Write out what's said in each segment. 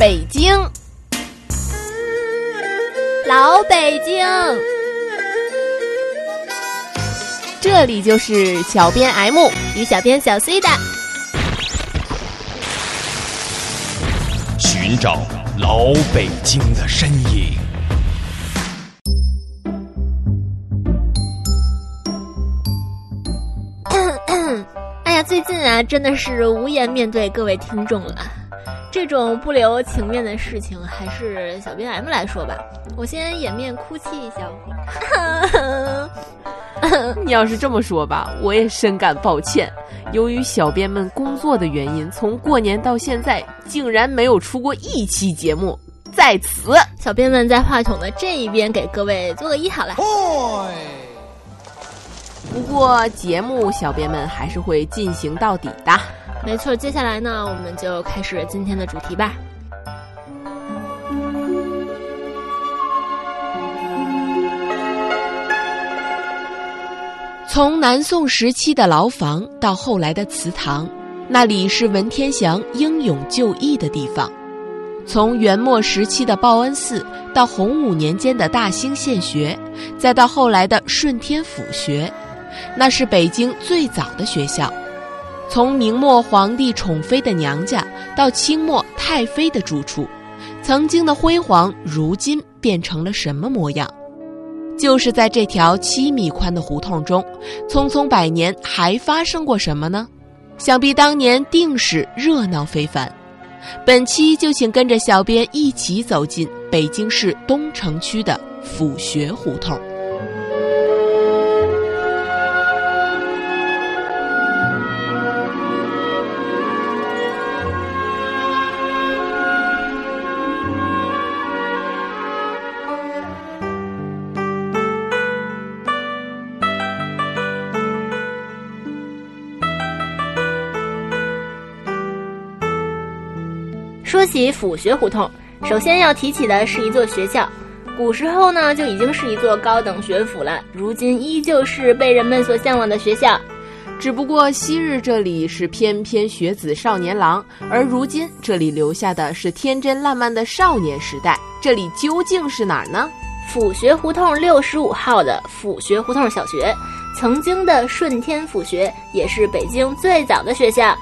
北京，老北京，这里就是小编 M 与小编小 C 的寻找老北京的身影。哎呀，最近啊，真的是无颜面对各位听众了。这种不留情面的事情，还是小编 M 来说吧。我先掩面哭泣一小会儿。你要是这么说吧，我也深感抱歉。由于小编们工作的原因，从过年到现在，竟然没有出过一期节目。在此，小编们在话筒的这一边给各位做个揖好了。不过节目小编们还是会进行到底的。没错，接下来呢，我们就开始今天的主题吧。从南宋时期的牢房到后来的祠堂，那里是文天祥英勇就义的地方；从元末时期的报恩寺到洪武年间的大兴县学，再到后来的顺天府学，那是北京最早的学校。从明末皇帝宠妃的娘家到清末太妃的住处，曾经的辉煌，如今变成了什么模样？就是在这条七米宽的胡同中，匆匆百年，还发生过什么呢？想必当年定是热闹非凡。本期就请跟着小编一起走进北京市东城区的府学胡同。说起府学胡同，首先要提起的是一座学校。古时候呢，就已经是一座高等学府了，如今依旧是被人们所向往的学校。只不过昔日这里是翩翩学子少年郎，而如今这里留下的是天真烂漫的少年时代。这里究竟是哪儿呢？府学胡同六十五号的府学胡同小学，曾经的顺天府学，也是北京最早的学校。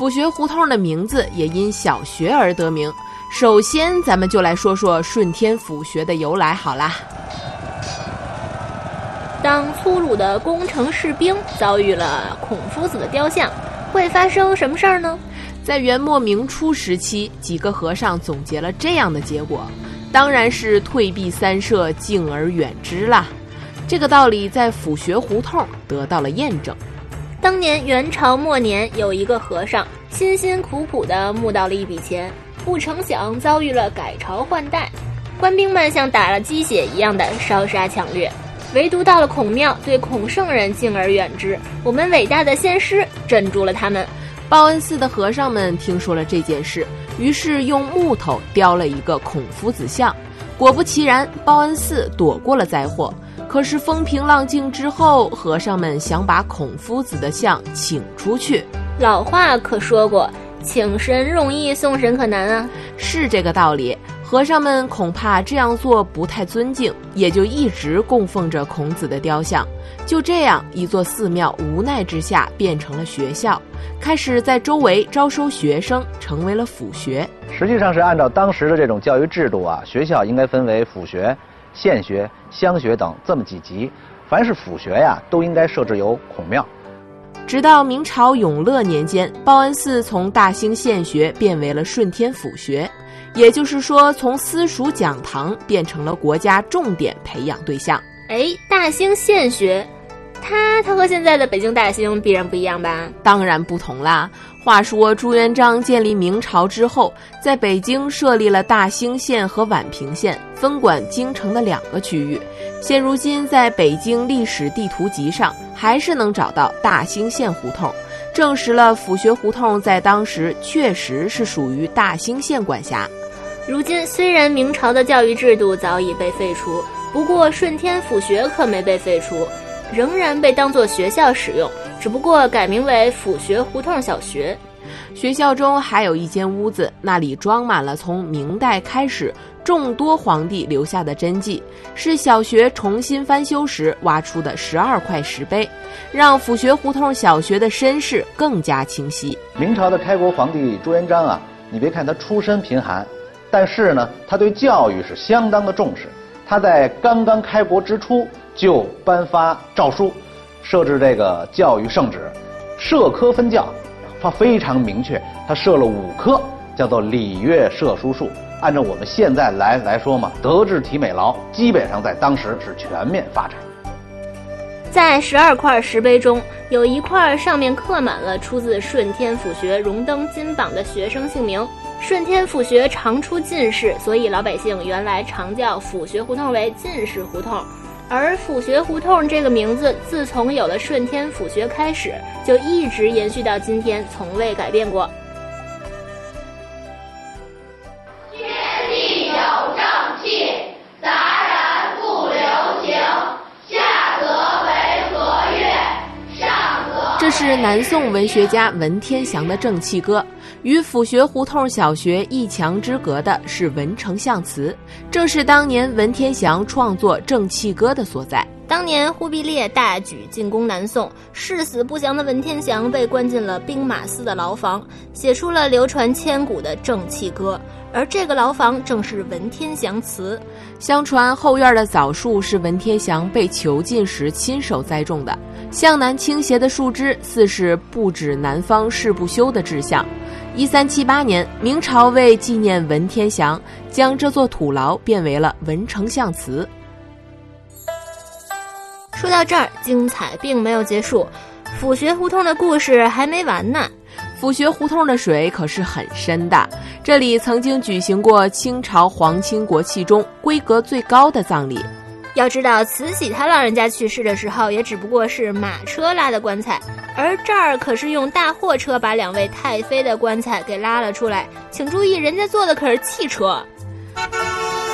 府学胡同的名字也因小学而得名。首先，咱们就来说说顺天府学的由来。好啦，当粗鲁的攻城士兵遭遇了孔夫子的雕像，会发生什么事儿呢？在元末明初时期，几个和尚总结了这样的结果，当然是退避三舍，敬而远之啦。这个道理在府学胡同得到了验证。当年元朝末年，有一个和尚辛辛苦苦地募到了一笔钱，不成想遭遇了改朝换代，官兵们像打了鸡血一样的烧杀抢掠，唯独到了孔庙，对孔圣人敬而远之。我们伟大的先师镇住了他们。报恩寺的和尚们听说了这件事，于是用木头雕了一个孔夫子像。果不其然，报恩寺躲过了灾祸。可是风平浪静之后，和尚们想把孔夫子的像请出去。老话可说过：“请神容易送神可难啊。”是这个道理。和尚们恐怕这样做不太尊敬，也就一直供奉着孔子的雕像。就这样，一座寺庙无奈之下变成了学校，开始在周围招收学生，成为了府学。实际上是按照当时的这种教育制度啊，学校应该分为府学。县学、乡学等这么几级，凡是府学呀，都应该设置有孔庙。直到明朝永乐年间，报恩寺从大兴县学变为了顺天府学，也就是说，从私塾讲堂变成了国家重点培养对象。哎，大兴县学，它它和现在的北京大兴必然不一样吧？当然不同啦。话说朱元璋建立明朝之后，在北京设立了大兴县和宛平县，分管京城的两个区域。现如今，在北京历史地图集上，还是能找到大兴县胡同，证实了府学胡同在当时确实是属于大兴县管辖。如今，虽然明朝的教育制度早已被废除，不过顺天府学可没被废除，仍然被当作学校使用。只不过改名为府学胡同小学。学校中还有一间屋子，那里装满了从明代开始众多皇帝留下的真迹，是小学重新翻修时挖出的十二块石碑，让府学胡同小学的身世更加清晰。明朝的开国皇帝朱元璋啊，你别看他出身贫寒，但是呢，他对教育是相当的重视。他在刚刚开国之初就颁发诏书，设置这个教育圣旨，设科分教，他非常明确，他设了五科，叫做礼乐射书数。按照我们现在来来说嘛，德智体美劳基本上在当时是全面发展。在十二块石碑中，有一块上面刻满了出自顺天府学荣登金榜的学生姓名。顺天府学常出进士，所以老百姓原来常叫府学胡同为进士胡同。而府学胡同这个名字，自从有了顺天府学开始，就一直延续到今天，从未改变过。是南宋文学家文天祥的正气歌。与府学胡同小学一墙之隔的是文丞相祠，正是当年文天祥创作正气歌的所在。当年忽必烈大举进攻南宋，誓死不降的文天祥被关进了兵马司的牢房，写出了流传千古的正气歌。而这个牢房正是文天祥祠。相传后院的枣树是文天祥被囚禁时亲手栽种的。向南倾斜的树枝，似是不止南方誓不休的志向。一三七八年，明朝为纪念文天祥，将这座土牢变为了文丞相祠。说到这儿，精彩并没有结束，府学胡同的故事还没完呢。府学胡同的水可是很深的，这里曾经举行过清朝皇亲国戚中规格最高的葬礼。要知道，慈禧她老人家去世的时候，也只不过是马车拉的棺材，而这儿可是用大货车把两位太妃的棺材给拉了出来。请注意，人家坐的可是汽车。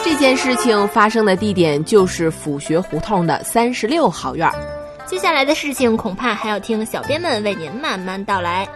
这件事情发生的地点就是府学胡同的三十六号院。接下来的事情恐怕还要听小编们为您慢慢道来。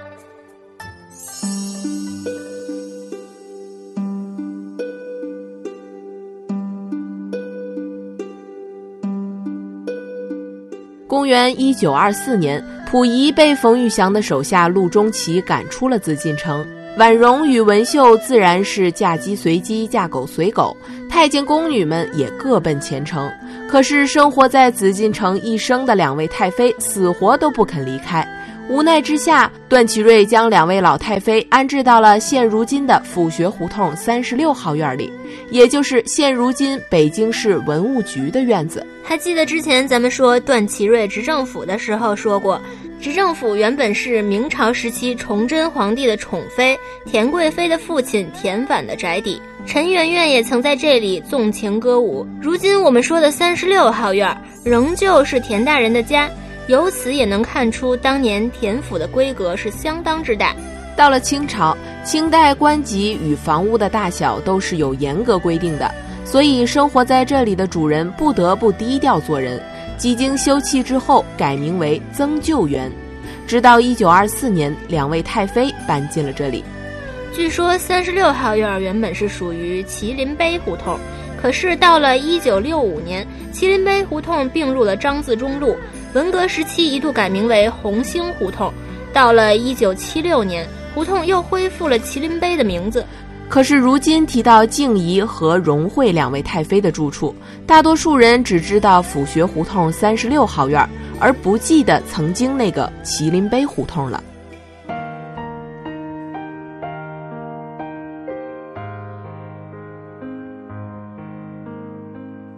公元一九二四年，溥仪被冯玉祥的手下陆中奇赶出了紫禁城，婉容与文秀自然是嫁鸡随鸡，嫁狗随狗，太监宫女们也各奔前程。可是生活在紫禁城一生的两位太妃，死活都不肯离开。无奈之下，段祺瑞将两位老太妃安置到了现如今的府学胡同三十六号院里，也就是现如今北京市文物局的院子。还记得之前咱们说段祺瑞执政府的时候说过，执政府原本是明朝时期崇祯皇帝的宠妃田贵妃的父亲田反的宅邸，陈圆圆也曾在这里纵情歌舞。如今我们说的三十六号院，仍旧是田大人的家。由此也能看出，当年田府的规格是相当之大。到了清朝，清代官籍与房屋的大小都是有严格规定的，所以生活在这里的主人不得不低调做人。几经修葺之后，改名为增旧园。直到一九二四年，两位太妃搬进了这里。据说三十六号院原本是属于麒麟碑胡同，可是到了一九六五年，麒麟碑胡同并入了张自忠路。文革时期一度改名为红星胡同，到了一九七六年，胡同又恢复了麒麟碑的名字。可是如今提到静怡和荣惠两位太妃的住处，大多数人只知道府学胡同三十六号院，而不记得曾经那个麒麟碑胡同了。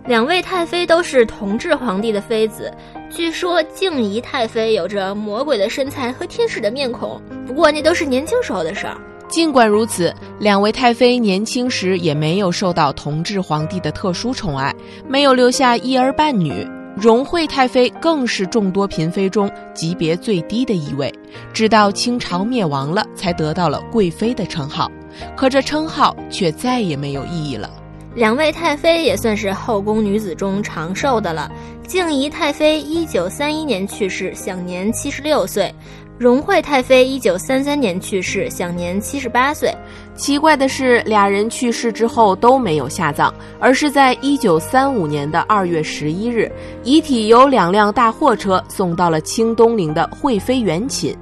两位太妃都是同治皇帝的妃子，据说静怡太妃有着魔鬼的身材和天使的面孔，不过那都是年轻时候的事儿。尽管如此，两位太妃年轻时也没有受到同治皇帝的特殊宠爱，没有留下一儿半女。荣惠太妃更是众多嫔妃中级别最低的一位，直到清朝灭亡了，才得到了贵妃的称号。可这称号却再也没有意义了。两位太妃也算是后宫女子中长寿的了。静怡太妃一九三一年去世，享年七十六岁；荣惠太妃一九三三年去世，享年七十八岁。奇怪的是，俩人去世之后都没有下葬，而是在一九三五年的二月十一日，遗体由两辆大货车送到了清东陵的惠妃园寝。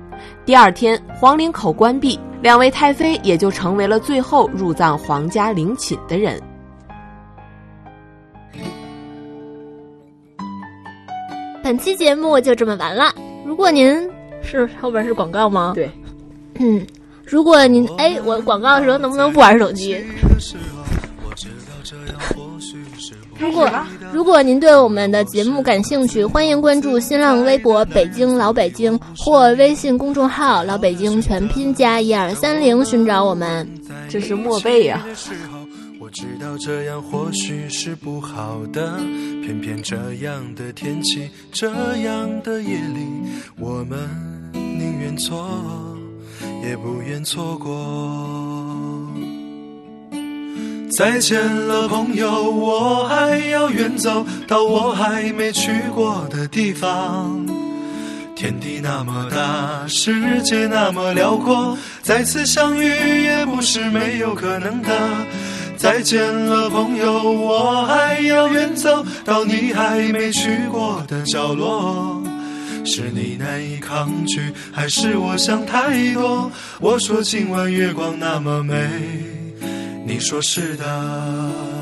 第二天，皇陵口关闭，两位太妃也就成为了最后入葬皇家陵寝的人。本期节目就这么完了。如果您是后边是广告吗？对，嗯，如果您哎，我广告的时候能不能不玩手机？如果如果您对我们的节目感兴趣，欢迎关注新浪微博“北京老北京”或微信公众号“老北京全拼加一二三零”，寻找我们。这是莫贝呀。知道这样或许是不好的，偏偏这样的天气，这样的夜里，我们宁愿错，也不愿错过。再见了，朋友，我还要远走到我还没去过的地方。天地那么大，世界那么辽阔，再次相遇也不是没有可能的。再见了，朋友，我还要远走到你还没去过的角落。是你难以抗拒，还是我想太多？我说今晚月光那么美，你说是的。